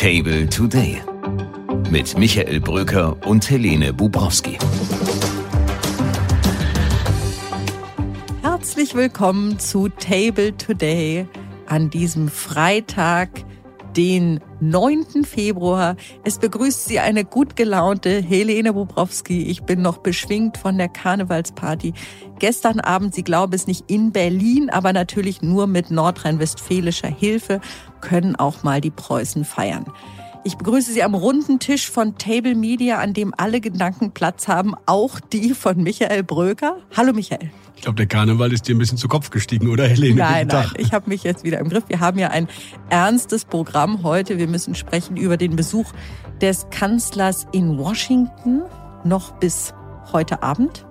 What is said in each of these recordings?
Table Today mit Michael Bröker und Helene Bubrowski. Herzlich willkommen zu Table Today an diesem Freitag, den 9. Februar. Es begrüßt Sie eine gut gelaunte Helene Bobrowski. Ich bin noch beschwingt von der Karnevalsparty. Gestern Abend, Sie glauben es nicht, in Berlin, aber natürlich nur mit nordrhein-westfälischer Hilfe können auch mal die Preußen feiern. Ich begrüße Sie am runden Tisch von Table Media, an dem alle Gedanken Platz haben, auch die von Michael Bröker. Hallo Michael. Ich glaube, der Karneval ist dir ein bisschen zu Kopf gestiegen, oder Helene? Nein, nein, ich habe mich jetzt wieder im Griff. Wir haben ja ein ernstes Programm heute. Wir müssen sprechen über den Besuch des Kanzlers in Washington noch bis heute Abend.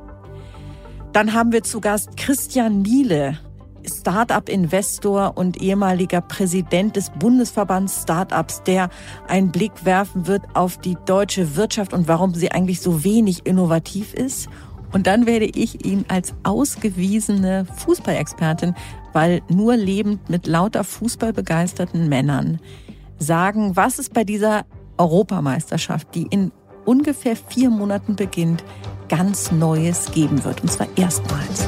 Dann haben wir zu Gast Christian Miele, Startup-Investor und ehemaliger Präsident des Bundesverbands Startups, der einen Blick werfen wird auf die deutsche Wirtschaft und warum sie eigentlich so wenig innovativ ist. Und dann werde ich ihn als ausgewiesene Fußballexpertin, weil nur lebend mit lauter fußballbegeisterten Männern, sagen, was es bei dieser Europameisterschaft, die in ungefähr vier Monaten beginnt, ganz Neues geben wird. Und zwar erstmals.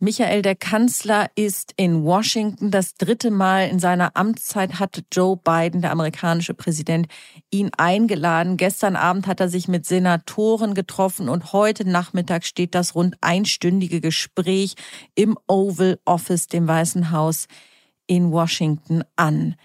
Michael, der Kanzler ist in Washington. Das dritte Mal in seiner Amtszeit hat Joe Biden, der amerikanische Präsident, ihn eingeladen. Gestern Abend hat er sich mit Senatoren getroffen und heute Nachmittag steht das rund einstündige Gespräch im Oval Office, dem Weißen Haus in Washington an.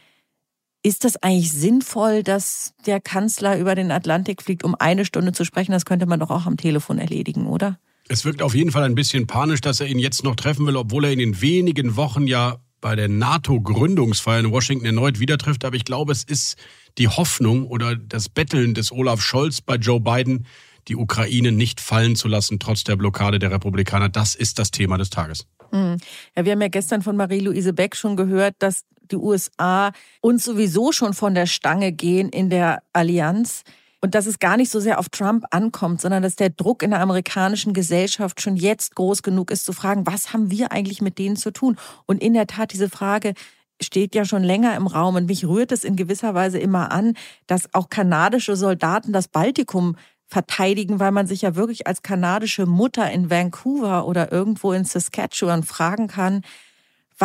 Ist das eigentlich sinnvoll, dass der Kanzler über den Atlantik fliegt, um eine Stunde zu sprechen? Das könnte man doch auch am Telefon erledigen, oder? Es wirkt auf jeden Fall ein bisschen panisch, dass er ihn jetzt noch treffen will, obwohl er in den wenigen Wochen ja bei der NATO-Gründungsfeier in Washington erneut wieder trifft. Aber ich glaube, es ist die Hoffnung oder das Betteln des Olaf Scholz bei Joe Biden, die Ukraine nicht fallen zu lassen, trotz der Blockade der Republikaner. Das ist das Thema des Tages. Hm. Ja, wir haben ja gestern von Marie-Louise Beck schon gehört, dass die USA uns sowieso schon von der Stange gehen in der Allianz und dass es gar nicht so sehr auf Trump ankommt, sondern dass der Druck in der amerikanischen Gesellschaft schon jetzt groß genug ist, zu fragen, was haben wir eigentlich mit denen zu tun? Und in der Tat, diese Frage steht ja schon länger im Raum und mich rührt es in gewisser Weise immer an, dass auch kanadische Soldaten das Baltikum verteidigen, weil man sich ja wirklich als kanadische Mutter in Vancouver oder irgendwo in Saskatchewan fragen kann,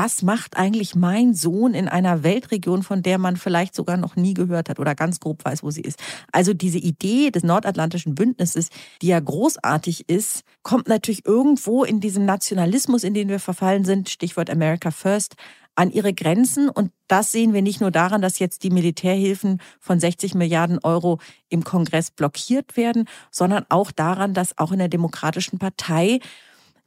was macht eigentlich mein Sohn in einer Weltregion, von der man vielleicht sogar noch nie gehört hat oder ganz grob weiß, wo sie ist. Also diese Idee des Nordatlantischen Bündnisses, die ja großartig ist, kommt natürlich irgendwo in diesem Nationalismus, in den wir verfallen sind, Stichwort America First, an ihre Grenzen. Und das sehen wir nicht nur daran, dass jetzt die Militärhilfen von 60 Milliarden Euro im Kongress blockiert werden, sondern auch daran, dass auch in der Demokratischen Partei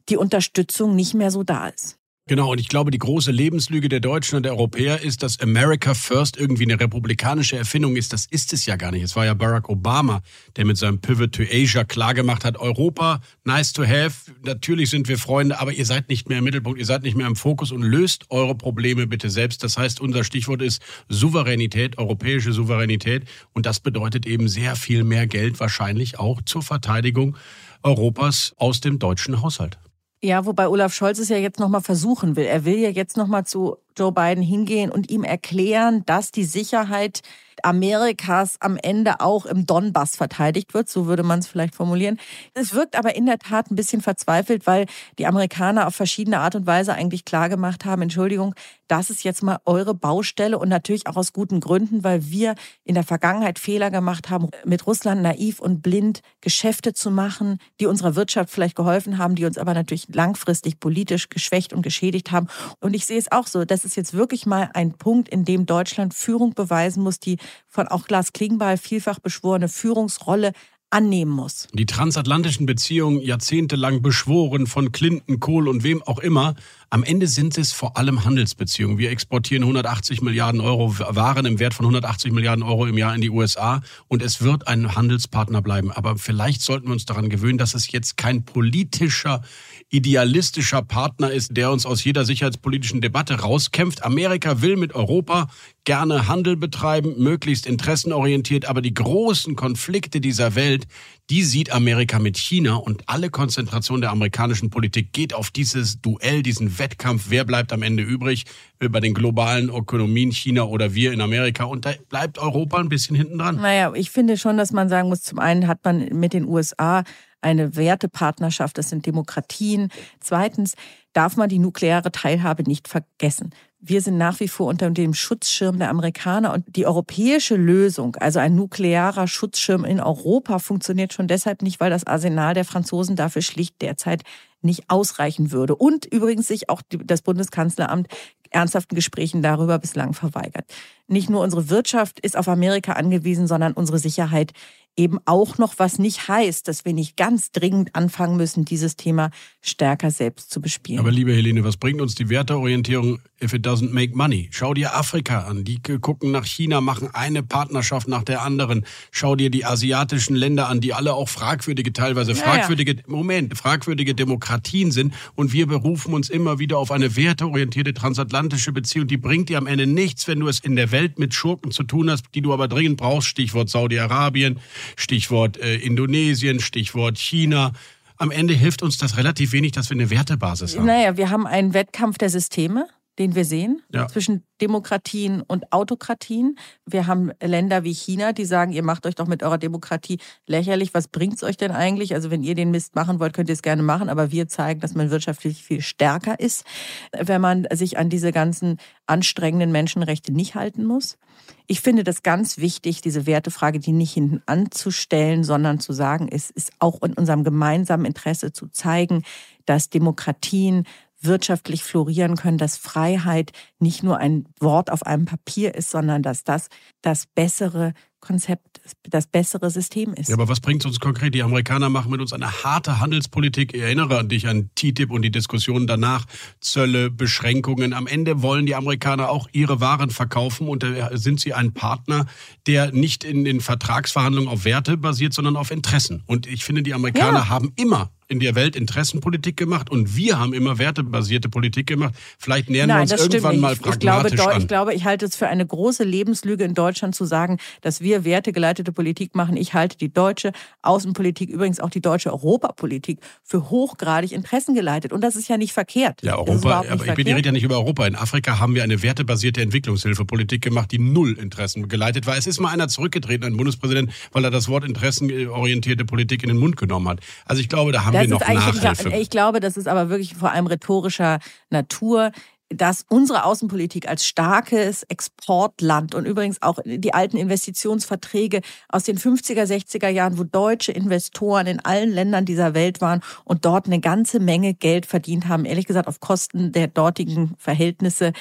die Unterstützung nicht mehr so da ist. Genau, und ich glaube, die große Lebenslüge der Deutschen und der Europäer ist, dass America First irgendwie eine republikanische Erfindung ist. Das ist es ja gar nicht. Es war ja Barack Obama, der mit seinem Pivot to Asia klargemacht hat, Europa, nice to have, natürlich sind wir Freunde, aber ihr seid nicht mehr im Mittelpunkt, ihr seid nicht mehr im Fokus und löst eure Probleme bitte selbst. Das heißt, unser Stichwort ist Souveränität, europäische Souveränität. Und das bedeutet eben sehr viel mehr Geld wahrscheinlich auch zur Verteidigung Europas aus dem deutschen Haushalt. Ja, wobei Olaf Scholz es ja jetzt nochmal versuchen will. Er will ja jetzt nochmal zu Joe Biden hingehen und ihm erklären, dass die Sicherheit Amerikas am Ende auch im Donbass verteidigt wird, so würde man es vielleicht formulieren. Es wirkt aber in der Tat ein bisschen verzweifelt, weil die Amerikaner auf verschiedene Art und Weise eigentlich klargemacht haben, Entschuldigung, das ist jetzt mal eure Baustelle und natürlich auch aus guten Gründen, weil wir in der Vergangenheit Fehler gemacht haben, mit Russland naiv und blind Geschäfte zu machen, die unserer Wirtschaft vielleicht geholfen haben, die uns aber natürlich langfristig politisch geschwächt und geschädigt haben. Und ich sehe es auch so, das ist jetzt wirklich mal ein Punkt, in dem Deutschland Führung beweisen muss, die von auch Glas Klingbeil vielfach beschworene Führungsrolle annehmen muss. Die transatlantischen Beziehungen jahrzehntelang beschworen von Clinton, Kohl und wem auch immer. Am Ende sind es vor allem Handelsbeziehungen. Wir exportieren 180 Milliarden Euro Waren im Wert von 180 Milliarden Euro im Jahr in die USA und es wird ein Handelspartner bleiben. Aber vielleicht sollten wir uns daran gewöhnen, dass es jetzt kein politischer, idealistischer Partner ist, der uns aus jeder sicherheitspolitischen Debatte rauskämpft. Amerika will mit Europa gerne Handel betreiben, möglichst interessenorientiert, aber die großen Konflikte dieser Welt, die sieht Amerika mit China und alle Konzentration der amerikanischen Politik geht auf dieses Duell, diesen Wettkampf, wer bleibt am Ende übrig bei den globalen Ökonomien China oder wir in Amerika und da bleibt Europa ein bisschen hinten dran. Naja, ich finde schon, dass man sagen muss, zum einen hat man mit den USA eine Wertepartnerschaft, das sind Demokratien. Zweitens darf man die nukleare Teilhabe nicht vergessen wir sind nach wie vor unter dem Schutzschirm der Amerikaner und die europäische Lösung, also ein nuklearer Schutzschirm in Europa, funktioniert schon deshalb nicht, weil das Arsenal der Franzosen dafür schlicht derzeit nicht ausreichen würde. Und übrigens sich auch das Bundeskanzleramt ernsthaften Gesprächen darüber bislang verweigert. Nicht nur unsere Wirtschaft ist auf Amerika angewiesen, sondern unsere Sicherheit eben auch noch, was nicht heißt, dass wir nicht ganz dringend anfangen müssen, dieses Thema stärker selbst zu bespielen. Aber liebe Helene, was bringt uns die Werteorientierung if it doesn't make money? Schau dir Afrika an. Die gucken nach China, machen eine Partnerschaft nach der anderen. Schau dir die asiatischen Länder an, die alle auch fragwürdige, teilweise fragwürdige, ja, ja. Moment, fragwürdige Demokratien sind. Und wir berufen uns immer wieder auf eine werteorientierte transatlantische Beziehung. Die bringt dir am Ende nichts, wenn du es in der Welt mit Schurken zu tun hast, die du aber dringend brauchst. Stichwort Saudi-Arabien, Stichwort äh, Indonesien, Stichwort China. Am Ende hilft uns das relativ wenig, dass wir eine Wertebasis haben. Naja, wir haben einen Wettkampf der Systeme den wir sehen, ja. zwischen Demokratien und Autokratien. Wir haben Länder wie China, die sagen, ihr macht euch doch mit eurer Demokratie lächerlich. Was bringt es euch denn eigentlich? Also wenn ihr den Mist machen wollt, könnt ihr es gerne machen, aber wir zeigen, dass man wirtschaftlich viel stärker ist, wenn man sich an diese ganzen anstrengenden Menschenrechte nicht halten muss. Ich finde das ganz wichtig, diese Wertefrage, die nicht hinten anzustellen, sondern zu sagen, es ist auch in unserem gemeinsamen Interesse zu zeigen, dass Demokratien wirtschaftlich florieren können, dass Freiheit nicht nur ein Wort auf einem Papier ist, sondern dass das das bessere Konzept, das bessere System ist. Ja, aber was bringt es uns konkret? Die Amerikaner machen mit uns eine harte Handelspolitik. Ich erinnere an dich an TTIP und die Diskussionen danach, Zölle, Beschränkungen. Am Ende wollen die Amerikaner auch ihre Waren verkaufen und da sind sie ein Partner, der nicht in den Vertragsverhandlungen auf Werte basiert, sondern auf Interessen. Und ich finde, die Amerikaner ja. haben immer in der Welt Interessenpolitik gemacht und wir haben immer wertebasierte Politik gemacht. Vielleicht nähern Nein, wir uns irgendwann mal pragmatisch ich glaube, an. Ich glaube, ich halte es für eine große Lebenslüge in Deutschland zu sagen, dass wir wertegeleitete Politik machen. Ich halte die deutsche Außenpolitik, übrigens auch die deutsche Europapolitik, für hochgradig interessengeleitet. Und das ist ja nicht verkehrt. Ja, Europa, aber ich verkehrt. rede ja nicht über Europa. In Afrika haben wir eine wertebasierte Entwicklungshilfepolitik gemacht, die null Interessen geleitet war. Es ist mal einer zurückgetreten, ein Bundespräsident, weil er das Wort interessenorientierte Politik in den Mund genommen hat. Also ich glaube, da haben das wir noch Nachhilfe. Ich glaube, das ist aber wirklich vor allem rhetorischer Natur dass unsere Außenpolitik als starkes Exportland und übrigens auch die alten Investitionsverträge aus den 50er, 60er Jahren, wo deutsche Investoren in allen Ländern dieser Welt waren und dort eine ganze Menge Geld verdient haben, ehrlich gesagt auf Kosten der dortigen Verhältnisse.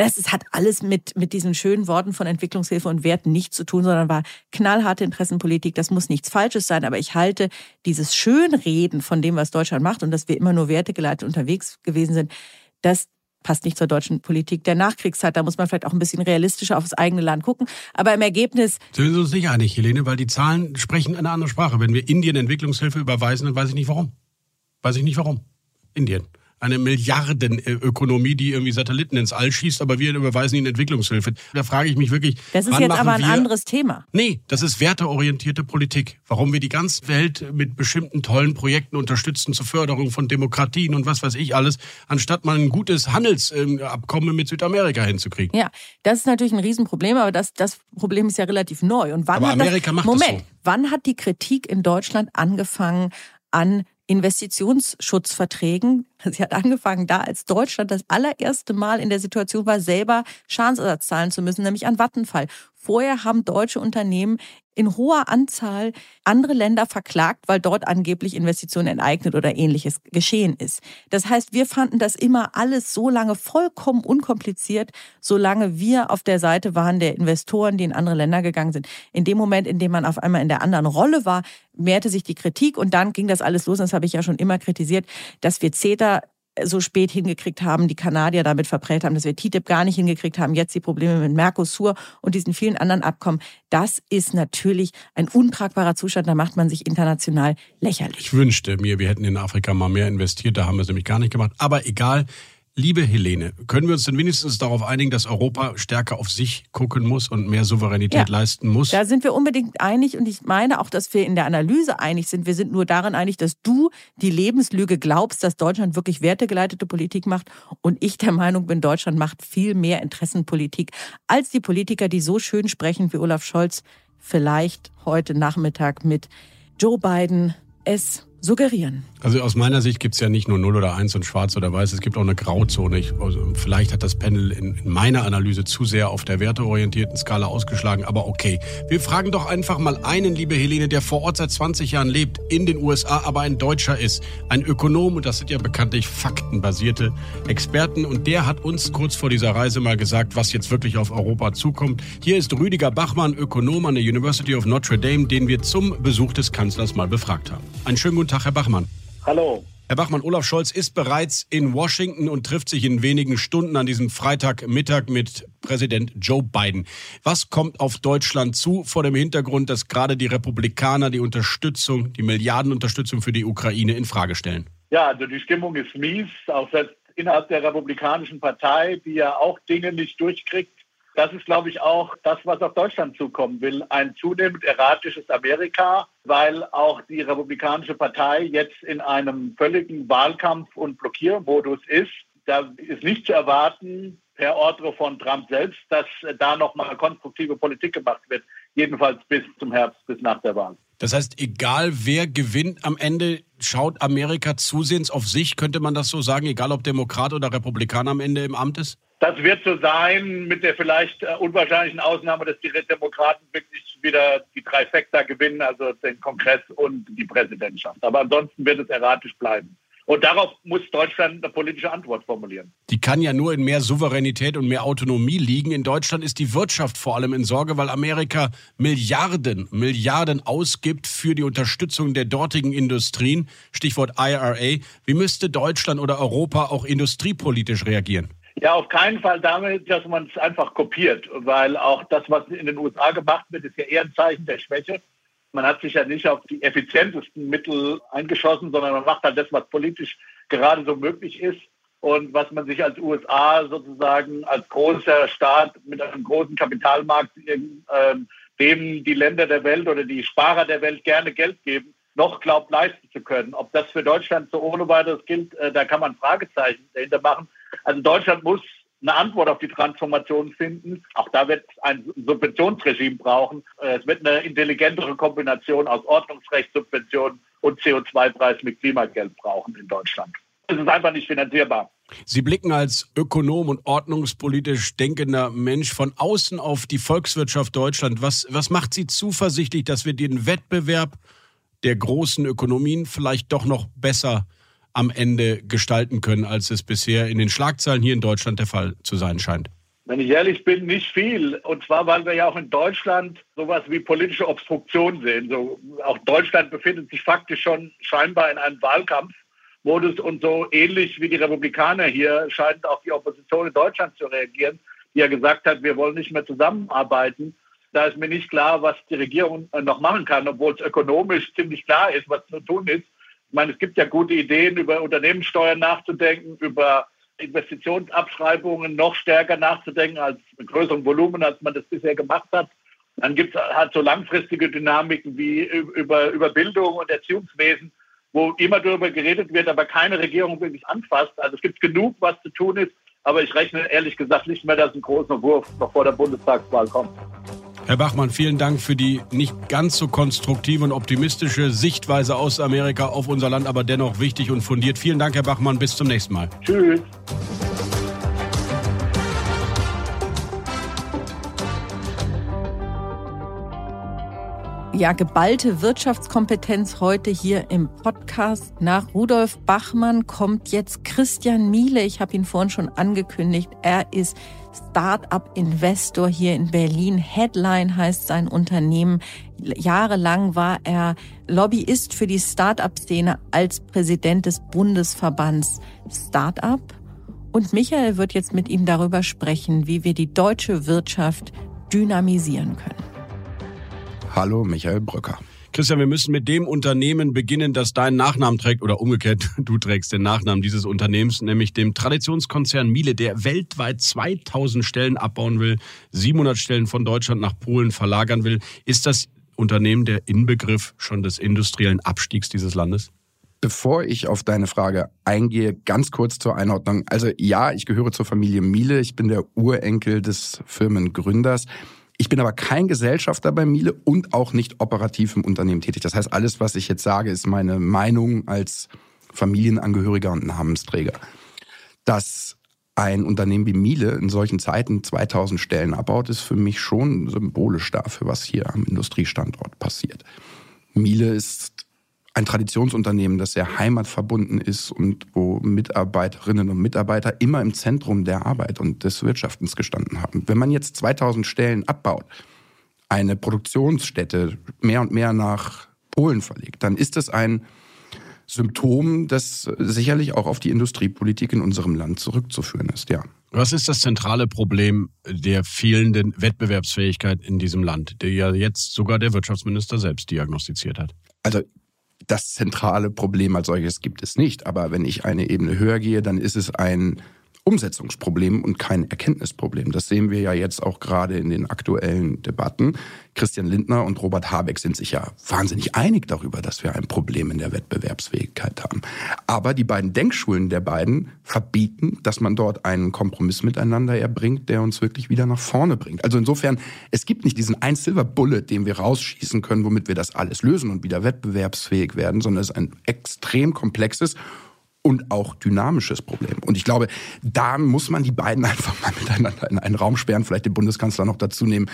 Das ist, hat alles mit, mit diesen schönen Worten von Entwicklungshilfe und Werten nichts zu tun, sondern war knallharte Interessenpolitik. Das muss nichts Falsches sein, aber ich halte dieses Schönreden von dem, was Deutschland macht und dass wir immer nur wertegeleitet unterwegs gewesen sind, das passt nicht zur deutschen Politik der Nachkriegszeit. Da muss man vielleicht auch ein bisschen realistischer aufs eigene Land gucken. Aber im Ergebnis. Sind wir uns nicht einig, Helene, weil die Zahlen sprechen eine andere Sprache. Wenn wir Indien Entwicklungshilfe überweisen, dann weiß ich nicht warum. Weiß ich nicht warum. Indien eine Milliardenökonomie, die irgendwie Satelliten ins All schießt, aber wir überweisen ihnen Entwicklungshilfe. Da frage ich mich wirklich. Das ist jetzt aber ein wir... anderes Thema. Nee, das ist werteorientierte Politik. Warum wir die ganze Welt mit bestimmten tollen Projekten unterstützen zur Förderung von Demokratien und was weiß ich alles, anstatt mal ein gutes Handelsabkommen mit Südamerika hinzukriegen. Ja, das ist natürlich ein Riesenproblem, aber das, das Problem ist ja relativ neu. Und wann aber hat Amerika das, macht Moment, das so. wann hat die Kritik in Deutschland angefangen an Investitionsschutzverträgen. Sie hat angefangen da, als Deutschland das allererste Mal in der Situation war, selber Schadensersatz zahlen zu müssen, nämlich an Vattenfall. Vorher haben deutsche Unternehmen in hoher Anzahl andere Länder verklagt, weil dort angeblich Investitionen enteignet oder ähnliches geschehen ist. Das heißt, wir fanden das immer alles so lange vollkommen unkompliziert, solange wir auf der Seite waren der Investoren, die in andere Länder gegangen sind. In dem Moment, in dem man auf einmal in der anderen Rolle war, mehrte sich die Kritik und dann ging das alles los. Das habe ich ja schon immer kritisiert, dass wir CETA so spät hingekriegt haben, die Kanadier damit verprellt haben, dass wir TTIP gar nicht hingekriegt haben, jetzt die Probleme mit Mercosur und diesen vielen anderen Abkommen. Das ist natürlich ein untragbarer Zustand, da macht man sich international lächerlich. Ich wünschte mir, wir hätten in Afrika mal mehr investiert, da haben wir es nämlich gar nicht gemacht. Aber egal, Liebe Helene, können wir uns denn wenigstens darauf einigen, dass Europa stärker auf sich gucken muss und mehr Souveränität ja, leisten muss? Da sind wir unbedingt einig und ich meine auch, dass wir in der Analyse einig sind. Wir sind nur darin einig, dass du die Lebenslüge glaubst, dass Deutschland wirklich wertegeleitete Politik macht und ich der Meinung bin, Deutschland macht viel mehr Interessenpolitik als die Politiker, die so schön sprechen wie Olaf Scholz vielleicht heute Nachmittag mit Joe Biden es suggerieren. Also aus meiner Sicht gibt es ja nicht nur 0 oder 1 und schwarz oder weiß, es gibt auch eine Grauzone. Ich, also vielleicht hat das Panel in, in, meiner Analyse zu sehr auf der werteorientierten Skala ausgeschlagen, aber okay. Wir fragen doch einfach mal einen, liebe Helene, der vor Ort seit 20 Jahren lebt, in den USA, aber ein Deutscher ist, ein Ökonom und das sind ja bekanntlich faktenbasierte Experten und der hat uns kurz vor dieser Reise mal gesagt, was jetzt wirklich auf Europa zukommt. Hier ist Rüdiger Bachmann, Ökonom an der University of Notre Dame, den wir zum Besuch des Kanzlers mal befragt haben. Einen schönen guten Tag, Herr Bachmann. Hallo. Herr Bachmann, Olaf Scholz ist bereits in Washington und trifft sich in wenigen Stunden an diesem Freitagmittag mit Präsident Joe Biden. Was kommt auf Deutschland zu vor dem Hintergrund, dass gerade die Republikaner die Unterstützung, die Milliardenunterstützung für die Ukraine in Frage stellen? Ja, also die Stimmung ist mies, auch selbst innerhalb der Republikanischen Partei, die ja auch Dinge nicht durchkriegt, das ist, glaube ich, auch das, was auf Deutschland zukommen will. Ein zunehmend erratisches Amerika, weil auch die Republikanische Partei jetzt in einem völligen Wahlkampf- und Blockiermodus ist. Da ist nicht zu erwarten, per Ordre von Trump selbst, dass da nochmal konstruktive Politik gemacht wird. Jedenfalls bis zum Herbst, bis nach der Wahl. Das heißt, egal wer gewinnt, am Ende schaut Amerika zusehends auf sich, könnte man das so sagen, egal ob Demokrat oder Republikaner am Ende im Amt ist? Das wird so sein, mit der vielleicht äh, unwahrscheinlichen Ausnahme, dass die Demokraten wirklich wieder die drei Trifecta gewinnen, also den Kongress und die Präsidentschaft. Aber ansonsten wird es erratisch bleiben. Und darauf muss Deutschland eine politische Antwort formulieren. Die kann ja nur in mehr Souveränität und mehr Autonomie liegen. In Deutschland ist die Wirtschaft vor allem in Sorge, weil Amerika Milliarden, Milliarden ausgibt für die Unterstützung der dortigen Industrien. Stichwort IRA. Wie müsste Deutschland oder Europa auch industriepolitisch reagieren? Ja, auf keinen Fall damit, dass man es einfach kopiert, weil auch das, was in den USA gemacht wird, ist ja eher ein Zeichen der Schwäche. Man hat sich ja nicht auf die effizientesten Mittel eingeschossen, sondern man macht halt das, was politisch gerade so möglich ist und was man sich als USA sozusagen als großer Staat mit einem großen Kapitalmarkt, in, äh, dem die Länder der Welt oder die Sparer der Welt gerne Geld geben, noch glaubt leisten zu können. Ob das für Deutschland so ohne weiteres gilt, äh, da kann man Fragezeichen dahinter machen. Also Deutschland muss eine Antwort auf die Transformation finden. Auch da wird es ein Subventionsregime brauchen. Äh, es wird eine intelligentere Kombination aus Ordnungsrecht, Subventionen und CO2-Preis mit Klimageld brauchen in Deutschland. Es ist einfach nicht finanzierbar. Sie blicken als Ökonom und ordnungspolitisch denkender Mensch von außen auf die Volkswirtschaft Deutschland. Was, was macht Sie zuversichtlich, dass wir den Wettbewerb der großen Ökonomien vielleicht doch noch besser am Ende gestalten können, als es bisher in den Schlagzeilen hier in Deutschland der Fall zu sein scheint? Wenn ich ehrlich bin, nicht viel. Und zwar, weil wir ja auch in Deutschland sowas wie politische Obstruktion sehen. So, auch Deutschland befindet sich faktisch schon scheinbar in einem Wahlkampfmodus und so ähnlich wie die Republikaner hier scheint auch die Opposition in Deutschland zu reagieren, die ja gesagt hat, wir wollen nicht mehr zusammenarbeiten. Da ist mir nicht klar, was die Regierung noch machen kann, obwohl es ökonomisch ziemlich klar ist, was zu tun ist. Ich meine, es gibt ja gute Ideen, über Unternehmenssteuern nachzudenken, über Investitionsabschreibungen noch stärker nachzudenken, als mit größerem Volumen, als man das bisher gemacht hat. Dann gibt es halt so langfristige Dynamiken wie über, über Bildung und Erziehungswesen, wo immer darüber geredet wird, aber keine Regierung wirklich anfasst. Also es gibt genug, was zu tun ist, aber ich rechne ehrlich gesagt nicht mehr, dass ein großer Wurf noch vor der Bundestagswahl kommt. Herr Bachmann, vielen Dank für die nicht ganz so konstruktive und optimistische Sichtweise aus Amerika auf unser Land, aber dennoch wichtig und fundiert. Vielen Dank, Herr Bachmann. Bis zum nächsten Mal. Tschüss. Ja, geballte Wirtschaftskompetenz heute hier im Podcast. Nach Rudolf Bachmann kommt jetzt Christian Miele. Ich habe ihn vorhin schon angekündigt. Er ist Start-up-Investor hier in Berlin. Headline heißt sein Unternehmen. Jahrelang war er Lobbyist für die Start-up-Szene als Präsident des Bundesverbands Start-up. Und Michael wird jetzt mit ihm darüber sprechen, wie wir die deutsche Wirtschaft dynamisieren können. Hallo, Michael Brücker. Christian, wir müssen mit dem Unternehmen beginnen, das deinen Nachnamen trägt oder umgekehrt, du trägst den Nachnamen dieses Unternehmens, nämlich dem Traditionskonzern Miele, der weltweit 2000 Stellen abbauen will, 700 Stellen von Deutschland nach Polen verlagern will. Ist das Unternehmen der Inbegriff schon des industriellen Abstiegs dieses Landes? Bevor ich auf deine Frage eingehe, ganz kurz zur Einordnung. Also ja, ich gehöre zur Familie Miele. Ich bin der Urenkel des Firmengründers. Ich bin aber kein Gesellschafter bei Miele und auch nicht operativ im Unternehmen tätig. Das heißt, alles, was ich jetzt sage, ist meine Meinung als Familienangehöriger und Namensträger. Dass ein Unternehmen wie Miele in solchen Zeiten 2000 Stellen abbaut, ist für mich schon symbolisch dafür, was hier am Industriestandort passiert. Miele ist ein Traditionsunternehmen, das sehr heimatverbunden ist und wo Mitarbeiterinnen und Mitarbeiter immer im Zentrum der Arbeit und des Wirtschaftens gestanden haben. Wenn man jetzt 2000 Stellen abbaut, eine Produktionsstätte mehr und mehr nach Polen verlegt, dann ist das ein Symptom, das sicherlich auch auf die Industriepolitik in unserem Land zurückzuführen ist, ja. Was ist das zentrale Problem der fehlenden Wettbewerbsfähigkeit in diesem Land, der ja jetzt sogar der Wirtschaftsminister selbst diagnostiziert hat? Also das zentrale Problem als solches gibt es nicht. Aber wenn ich eine Ebene höher gehe, dann ist es ein Umsetzungsproblem und kein Erkenntnisproblem. Das sehen wir ja jetzt auch gerade in den aktuellen Debatten. Christian Lindner und Robert Habeck sind sich ja wahnsinnig einig darüber, dass wir ein Problem in der Wettbewerbsfähigkeit haben. Aber die beiden Denkschulen der beiden verbieten, dass man dort einen Kompromiss miteinander erbringt, der uns wirklich wieder nach vorne bringt. Also insofern, es gibt nicht diesen ein Silver Bullet, den wir rausschießen können, womit wir das alles lösen und wieder wettbewerbsfähig werden, sondern es ist ein extrem komplexes und auch dynamisches Problem. Und ich glaube, da muss man die beiden einfach mal miteinander in einen Raum sperren, vielleicht den Bundeskanzler noch dazu nehmen,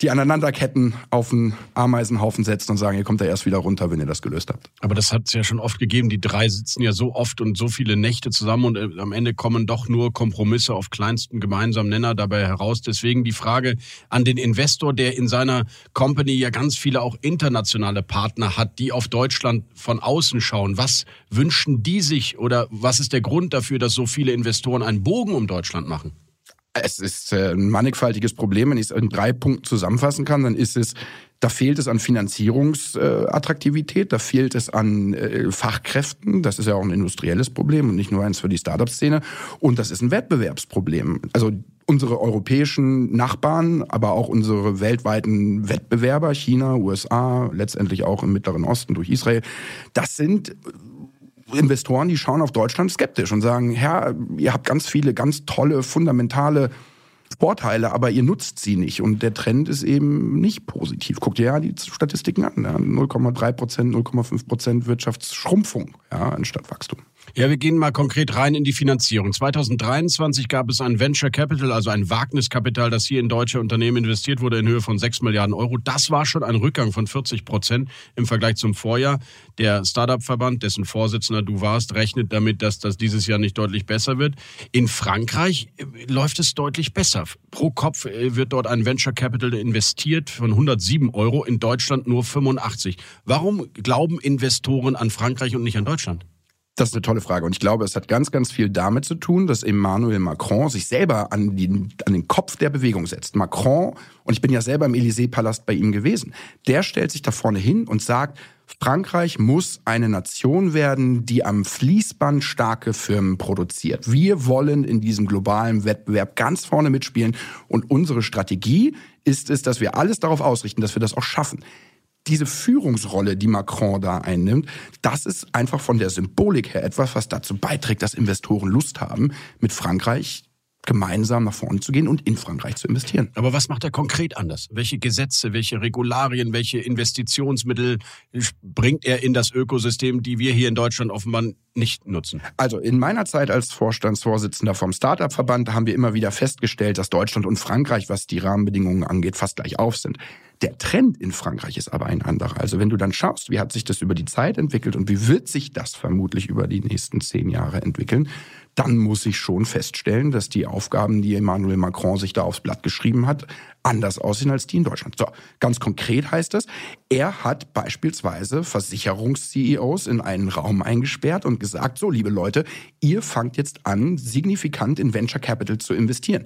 die Aneinanderketten auf einen Ameisenhaufen setzen und sagen, ihr kommt da erst wieder runter, wenn ihr das gelöst habt. Aber das hat es ja schon oft gegeben. Die drei sitzen ja so oft und so viele Nächte zusammen und äh, am Ende kommen doch nur Kompromisse auf kleinsten gemeinsamen Nenner dabei heraus. Deswegen die Frage an den Investor, der in seiner Company ja ganz viele auch internationale Partner hat, die auf Deutschland von außen schauen. Was wünschen die sich oder was ist der Grund dafür, dass so viele Investoren einen Bogen um Deutschland machen? Es ist äh, ein mannigfaltiges Problem. Wenn ich es in drei Punkten zusammenfassen kann, dann ist es, da fehlt es an Finanzierungsattraktivität, da fehlt es an äh, Fachkräften. Das ist ja auch ein industrielles Problem und nicht nur eins für die Startup-Szene. Und das ist ein Wettbewerbsproblem. Also unsere europäischen Nachbarn, aber auch unsere weltweiten Wettbewerber, China, USA, letztendlich auch im Mittleren Osten durch Israel, das sind Investoren, die schauen auf Deutschland skeptisch und sagen, Herr, ihr habt ganz viele ganz tolle, fundamentale Vorteile, aber ihr nutzt sie nicht. Und der Trend ist eben nicht positiv. Guckt ihr ja die Statistiken an. 0,3 Prozent, 0,5 Prozent Wirtschaftsschrumpfung ja, anstatt Wachstum. Ja, wir gehen mal konkret rein in die Finanzierung. 2023 gab es ein Venture Capital, also ein Wagniskapital, das hier in deutsche Unternehmen investiert wurde in Höhe von 6 Milliarden Euro. Das war schon ein Rückgang von 40 Prozent im Vergleich zum Vorjahr. Der Startup-Verband, dessen Vorsitzender du warst, rechnet damit, dass das dieses Jahr nicht deutlich besser wird. In Frankreich äh, läuft es deutlich besser. Pro Kopf äh, wird dort ein Venture Capital investiert von 107 Euro, in Deutschland nur 85. Warum glauben Investoren an Frankreich und nicht an Deutschland? Das ist eine tolle Frage. Und ich glaube, es hat ganz, ganz viel damit zu tun, dass Emmanuel Macron sich selber an, die, an den Kopf der Bewegung setzt. Macron, und ich bin ja selber im Élysée-Palast bei ihm gewesen, der stellt sich da vorne hin und sagt, Frankreich muss eine Nation werden, die am Fließband starke Firmen produziert. Wir wollen in diesem globalen Wettbewerb ganz vorne mitspielen. Und unsere Strategie ist es, dass wir alles darauf ausrichten, dass wir das auch schaffen diese Führungsrolle, die Macron da einnimmt, das ist einfach von der Symbolik her etwas, was dazu beiträgt, dass Investoren Lust haben, mit Frankreich gemeinsam nach vorne zu gehen und in Frankreich zu investieren. Aber was macht er konkret anders? Welche Gesetze, welche Regularien, welche Investitionsmittel bringt er in das Ökosystem, die wir hier in Deutschland offenbar nicht nutzen? Also in meiner Zeit als Vorstandsvorsitzender vom Startup-Verband haben wir immer wieder festgestellt, dass Deutschland und Frankreich, was die Rahmenbedingungen angeht, fast gleich auf sind. Der Trend in Frankreich ist aber ein anderer. Also wenn du dann schaust, wie hat sich das über die Zeit entwickelt und wie wird sich das vermutlich über die nächsten zehn Jahre entwickeln, dann muss ich schon feststellen, dass die Aufgaben, die Emmanuel Macron sich da aufs Blatt geschrieben hat, anders aussehen als die in Deutschland. So, ganz konkret heißt das, er hat beispielsweise Versicherungs-CEOs in einen Raum eingesperrt und gesagt, so liebe Leute, ihr fangt jetzt an, signifikant in Venture Capital zu investieren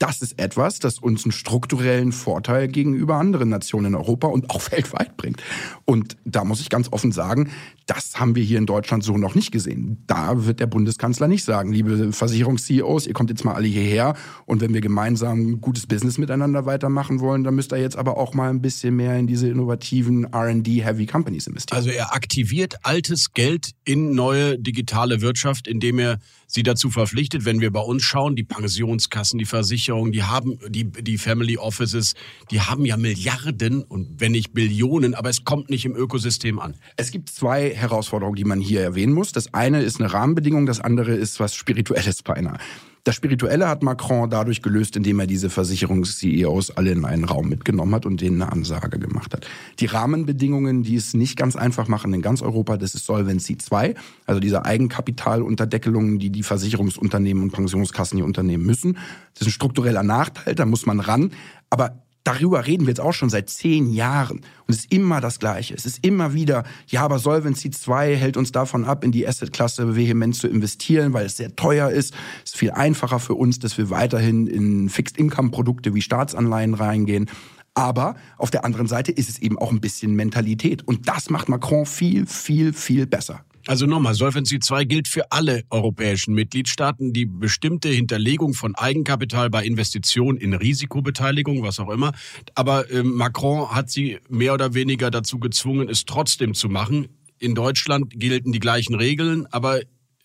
das ist etwas, das uns einen strukturellen Vorteil gegenüber anderen Nationen in Europa und auch weltweit bringt. Und da muss ich ganz offen sagen, das haben wir hier in Deutschland so noch nicht gesehen. Da wird der Bundeskanzler nicht sagen, liebe Versicherungs-CEOs, ihr kommt jetzt mal alle hierher und wenn wir gemeinsam gutes Business miteinander weitermachen wollen, dann müsst ihr jetzt aber auch mal ein bisschen mehr in diese innovativen R&D-heavy Companies investieren. Also er aktiviert altes Geld in neue digitale Wirtschaft, indem er sie dazu verpflichtet, wenn wir bei uns schauen, die Pensionskassen, die Versicherungen, die haben, die, die Family Offices, die haben ja Milliarden und wenn nicht Billionen, aber es kommt nicht im Ökosystem an. Es gibt zwei Herausforderungen, die man hier erwähnen muss. Das eine ist eine Rahmenbedingung, das andere ist was Spirituelles beinahe. Das Spirituelle hat Macron dadurch gelöst, indem er diese Versicherungs-CEOs alle in einen Raum mitgenommen hat und denen eine Ansage gemacht hat. Die Rahmenbedingungen, die es nicht ganz einfach machen in ganz Europa, das ist Solvency 2, also diese Eigenkapitalunterdeckelungen, die die Versicherungsunternehmen und Pensionskassen hier unternehmen müssen. Das ist ein struktureller Nachteil, da muss man ran. Aber darüber reden wir jetzt auch schon seit zehn Jahren. Und es ist immer das Gleiche. Es ist immer wieder, ja, aber Solvency 2 hält uns davon ab, in die Assetklasse vehement zu investieren, weil es sehr teuer ist. Es ist viel einfacher für uns, dass wir weiterhin in Fixed-Income-Produkte wie Staatsanleihen reingehen. Aber auf der anderen Seite ist es eben auch ein bisschen Mentalität. Und das macht Macron viel, viel, viel besser. Also nochmal, Solvency 2 gilt für alle europäischen Mitgliedstaaten. Die bestimmte Hinterlegung von Eigenkapital bei Investitionen in Risikobeteiligung, was auch immer. Aber äh, Macron hat sie mehr oder weniger dazu gezwungen, es trotzdem zu machen. In Deutschland gelten die gleichen Regeln, aber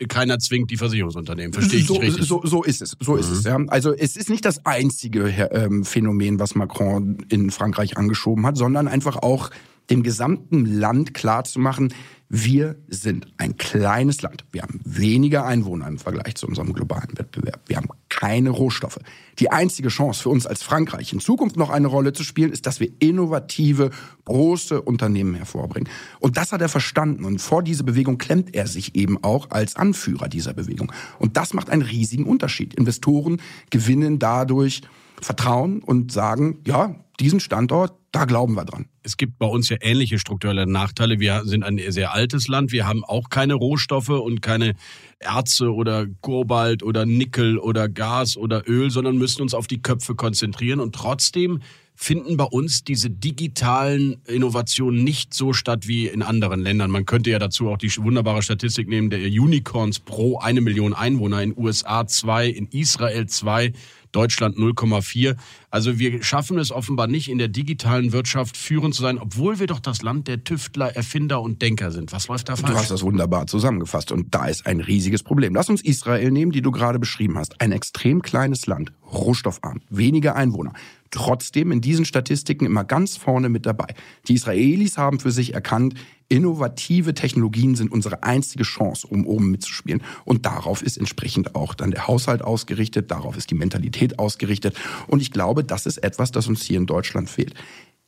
keiner zwingt die Versicherungsunternehmen. Verstehe ich so, richtig? So, so ist es. So mhm. ist es. Ja. Also es ist nicht das einzige ähm, Phänomen, was Macron in Frankreich angeschoben hat, sondern einfach auch dem gesamten Land klarzumachen, wir sind ein kleines Land. Wir haben weniger Einwohner im Vergleich zu unserem globalen Wettbewerb. Wir haben keine Rohstoffe. Die einzige Chance für uns als Frankreich in Zukunft noch eine Rolle zu spielen, ist, dass wir innovative, große Unternehmen hervorbringen. Und das hat er verstanden. Und vor diese Bewegung klemmt er sich eben auch als Anführer dieser Bewegung. Und das macht einen riesigen Unterschied. Investoren gewinnen dadurch Vertrauen und sagen, ja, diesen Standort, da glauben wir dran. Es gibt bei uns ja ähnliche strukturelle Nachteile. Wir sind ein sehr altes Land. Wir haben auch keine Rohstoffe und keine Erze oder Kobalt oder Nickel oder Gas oder Öl, sondern müssen uns auf die Köpfe konzentrieren. Und trotzdem finden bei uns diese digitalen Innovationen nicht so statt wie in anderen Ländern. Man könnte ja dazu auch die wunderbare Statistik nehmen der Unicorns pro eine Million Einwohner. In USA zwei, in Israel zwei. Deutschland 0,4. Also wir schaffen es offenbar nicht, in der digitalen Wirtschaft führend zu sein, obwohl wir doch das Land der Tüftler, Erfinder und Denker sind. Was läuft da falsch? Du hast das wunderbar zusammengefasst und da ist ein riesiges Problem. Lass uns Israel nehmen, die du gerade beschrieben hast. Ein extrem kleines Land, rohstoffarm, wenige Einwohner trotzdem in diesen Statistiken immer ganz vorne mit dabei. Die Israelis haben für sich erkannt, innovative Technologien sind unsere einzige Chance, um oben mitzuspielen. Und darauf ist entsprechend auch dann der Haushalt ausgerichtet, darauf ist die Mentalität ausgerichtet. Und ich glaube, das ist etwas, das uns hier in Deutschland fehlt.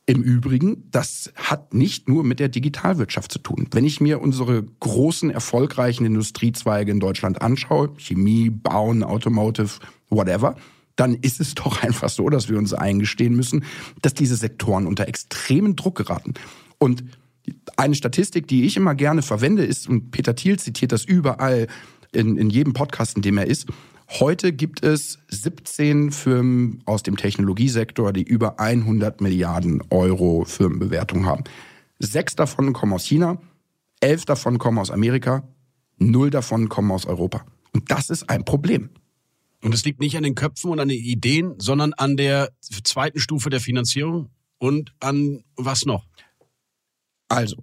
Im Übrigen, das hat nicht nur mit der Digitalwirtschaft zu tun. Wenn ich mir unsere großen, erfolgreichen Industriezweige in Deutschland anschaue, Chemie, Bauen, Automotive, whatever, dann ist es doch einfach so, dass wir uns eingestehen müssen, dass diese Sektoren unter extremen Druck geraten. Und eine Statistik, die ich immer gerne verwende, ist, und Peter Thiel zitiert das überall in, in jedem Podcast, in dem er ist, Heute gibt es 17 Firmen aus dem Technologiesektor, die über 100 Milliarden Euro Firmenbewertung haben. Sechs davon kommen aus China, elf davon kommen aus Amerika, null davon kommen aus Europa. Und das ist ein Problem. Und es liegt nicht an den Köpfen und an den Ideen, sondern an der zweiten Stufe der Finanzierung und an was noch? Also,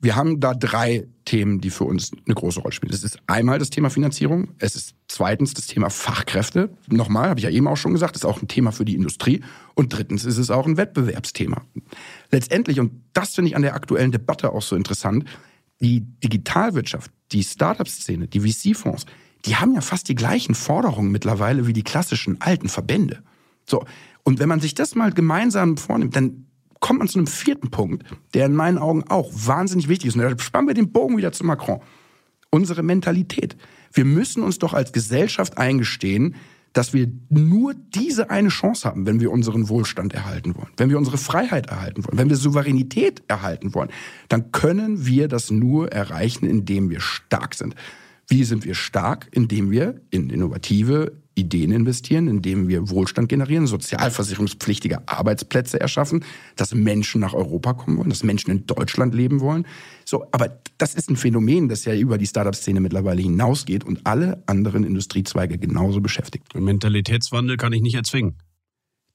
wir haben da drei Themen, die für uns eine große Rolle spielen. Es ist einmal das Thema Finanzierung, es ist zweitens das Thema Fachkräfte. Nochmal, habe ich ja eben auch schon gesagt, ist auch ein Thema für die Industrie. Und drittens ist es auch ein Wettbewerbsthema. Letztendlich, und das finde ich an der aktuellen Debatte auch so interessant, die Digitalwirtschaft, die Startup-Szene, die VC-Fonds, die haben ja fast die gleichen Forderungen mittlerweile wie die klassischen alten Verbände. So. Und wenn man sich das mal gemeinsam vornimmt, dann kommt man zu einem vierten Punkt, der in meinen Augen auch wahnsinnig wichtig ist. Und da spannen wir den Bogen wieder zu Macron. Unsere Mentalität. Wir müssen uns doch als Gesellschaft eingestehen, dass wir nur diese eine Chance haben, wenn wir unseren Wohlstand erhalten wollen, wenn wir unsere Freiheit erhalten wollen, wenn wir Souveränität erhalten wollen, dann können wir das nur erreichen, indem wir stark sind. Wie sind wir stark? Indem wir in innovative Ideen investieren, indem wir Wohlstand generieren, sozialversicherungspflichtige Arbeitsplätze erschaffen, dass Menschen nach Europa kommen wollen, dass Menschen in Deutschland leben wollen. So, aber das ist ein Phänomen, das ja über die Startup-Szene mittlerweile hinausgeht und alle anderen Industriezweige genauso beschäftigt. Mentalitätswandel kann ich nicht erzwingen.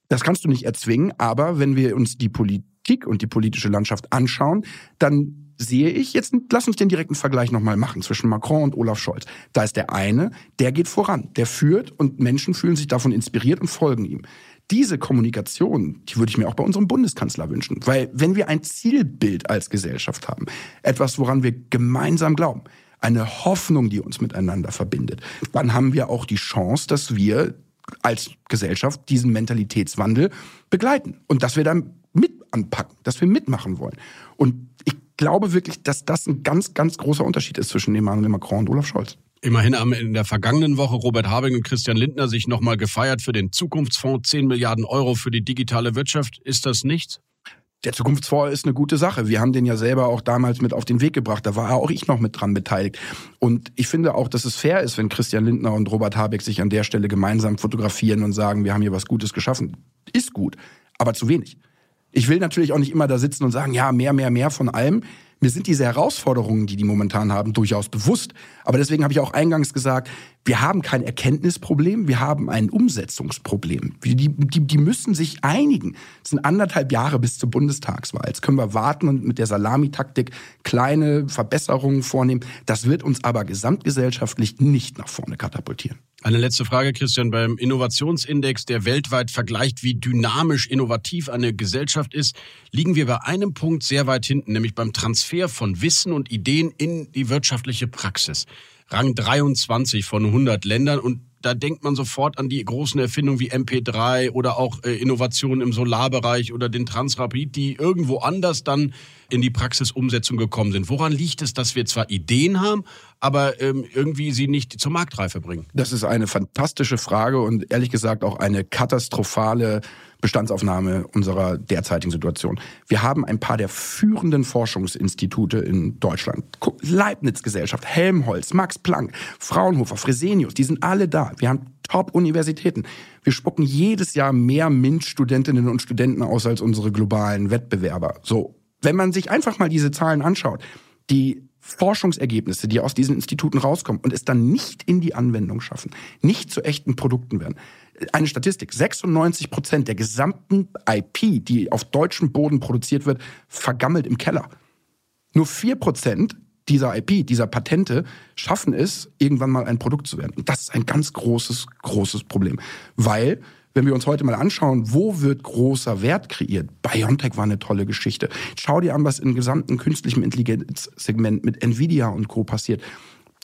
Das kannst du nicht erzwingen, aber wenn wir uns die Politik und die politische Landschaft anschauen, dann sehe ich, jetzt lass uns den direkten Vergleich nochmal machen zwischen Macron und Olaf Scholz. Da ist der eine, der geht voran, der führt und Menschen fühlen sich davon inspiriert und folgen ihm. Diese Kommunikation, die würde ich mir auch bei unserem Bundeskanzler wünschen. Weil wenn wir ein Zielbild als Gesellschaft haben, etwas, woran wir gemeinsam glauben, eine Hoffnung, die uns miteinander verbindet, dann haben wir auch die Chance, dass wir als Gesellschaft diesen Mentalitätswandel begleiten und dass wir dann mit anpacken, dass wir mitmachen wollen. Und glaube wirklich, dass das ein ganz, ganz großer Unterschied ist zwischen Emmanuel Macron und Olaf Scholz. Immerhin haben in der vergangenen Woche Robert Habeck und Christian Lindner sich nochmal gefeiert für den Zukunftsfonds 10 Milliarden Euro für die digitale Wirtschaft. Ist das nichts? Der Zukunftsfonds ist eine gute Sache. Wir haben den ja selber auch damals mit auf den Weg gebracht. Da war auch ich noch mit dran beteiligt. Und ich finde auch, dass es fair ist, wenn Christian Lindner und Robert Habeck sich an der Stelle gemeinsam fotografieren und sagen, wir haben hier was Gutes geschaffen. Ist gut, aber zu wenig. Ich will natürlich auch nicht immer da sitzen und sagen, ja, mehr, mehr, mehr von allem. Mir sind diese Herausforderungen, die die momentan haben, durchaus bewusst. Aber deswegen habe ich auch eingangs gesagt, wir haben kein Erkenntnisproblem, wir haben ein Umsetzungsproblem. Die, die, die müssen sich einigen. Es sind anderthalb Jahre bis zur Bundestagswahl. Jetzt können wir warten und mit der Salamitaktik kleine Verbesserungen vornehmen. Das wird uns aber gesamtgesellschaftlich nicht nach vorne katapultieren. Eine letzte Frage, Christian. Beim Innovationsindex, der weltweit vergleicht, wie dynamisch innovativ eine Gesellschaft ist, liegen wir bei einem Punkt sehr weit hinten, nämlich beim Transfer von Wissen und Ideen in die wirtschaftliche Praxis. Rang 23 von 100 Ländern und da denkt man sofort an die großen Erfindungen wie MP3 oder auch äh, Innovationen im Solarbereich oder den Transrapid, die irgendwo anders dann in die Praxisumsetzung gekommen sind. Woran liegt es, dass wir zwar Ideen haben, aber ähm, irgendwie sie nicht zur Marktreife bringen? Das ist eine fantastische Frage und ehrlich gesagt auch eine katastrophale Bestandsaufnahme unserer derzeitigen Situation. Wir haben ein paar der führenden Forschungsinstitute in Deutschland. Leibniz-Gesellschaft, Helmholtz, Max Planck, Fraunhofer, Fresenius, die sind alle da. Wir haben Top-Universitäten. Wir spucken jedes Jahr mehr MINT-Studentinnen und Studenten aus als unsere globalen Wettbewerber. So, wenn man sich einfach mal diese Zahlen anschaut, die Forschungsergebnisse, die aus diesen Instituten rauskommen und es dann nicht in die Anwendung schaffen, nicht zu echten Produkten werden. Eine Statistik, 96 Prozent der gesamten IP, die auf deutschem Boden produziert wird, vergammelt im Keller. Nur vier Prozent dieser IP, dieser Patente schaffen es, irgendwann mal ein Produkt zu werden. Und das ist ein ganz großes, großes Problem. Weil wenn wir uns heute mal anschauen, wo wird großer Wert kreiert? BioNTech war eine tolle Geschichte. Schau dir an, was im gesamten künstlichen Intelligenzsegment mit Nvidia und Co. passiert.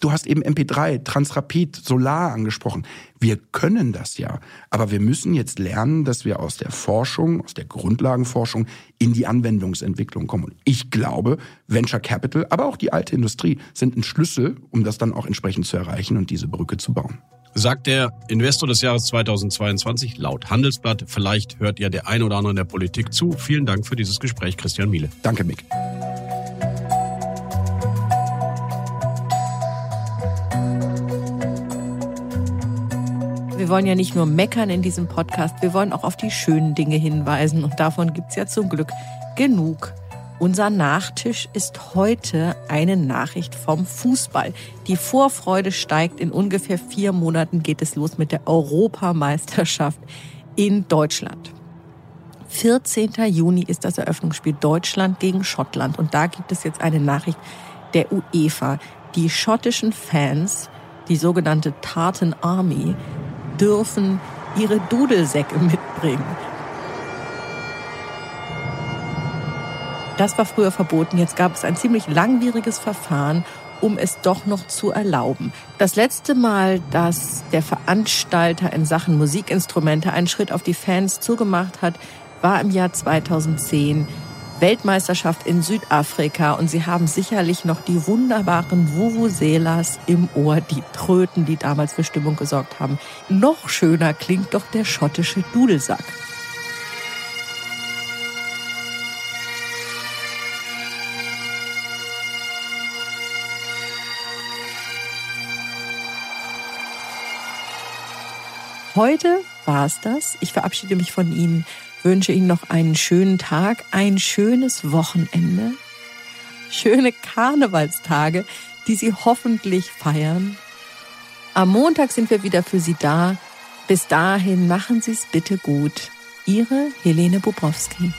Du hast eben MP3, Transrapid, Solar angesprochen. Wir können das ja. Aber wir müssen jetzt lernen, dass wir aus der Forschung, aus der Grundlagenforschung in die Anwendungsentwicklung kommen. Und ich glaube, Venture Capital, aber auch die alte Industrie sind ein Schlüssel, um das dann auch entsprechend zu erreichen und diese Brücke zu bauen sagt der Investor des Jahres 2022 laut Handelsblatt. Vielleicht hört ja der eine oder andere in der Politik zu. Vielen Dank für dieses Gespräch, Christian Miele. Danke, Mick. Wir wollen ja nicht nur meckern in diesem Podcast, wir wollen auch auf die schönen Dinge hinweisen. Und davon gibt's ja zum Glück genug. Unser Nachtisch ist heute eine Nachricht vom Fußball. Die Vorfreude steigt. In ungefähr vier Monaten geht es los mit der Europameisterschaft in Deutschland. 14. Juni ist das Eröffnungsspiel Deutschland gegen Schottland. Und da gibt es jetzt eine Nachricht der UEFA. Die schottischen Fans, die sogenannte Tartan Army, dürfen ihre Dudelsäcke mitbringen. Das war früher verboten. Jetzt gab es ein ziemlich langwieriges Verfahren, um es doch noch zu erlauben. Das letzte Mal, dass der Veranstalter in Sachen Musikinstrumente einen Schritt auf die Fans zugemacht hat, war im Jahr 2010 Weltmeisterschaft in Südafrika und Sie haben sicherlich noch die wunderbaren Vuvuzelas im Ohr, die Tröten, die damals für Stimmung gesorgt haben. Noch schöner klingt doch der schottische Dudelsack. Heute war es das. Ich verabschiede mich von Ihnen, wünsche Ihnen noch einen schönen Tag, ein schönes Wochenende, schöne Karnevalstage, die Sie hoffentlich feiern. Am Montag sind wir wieder für Sie da. Bis dahin machen Sie es bitte gut. Ihre Helene Bobrowski.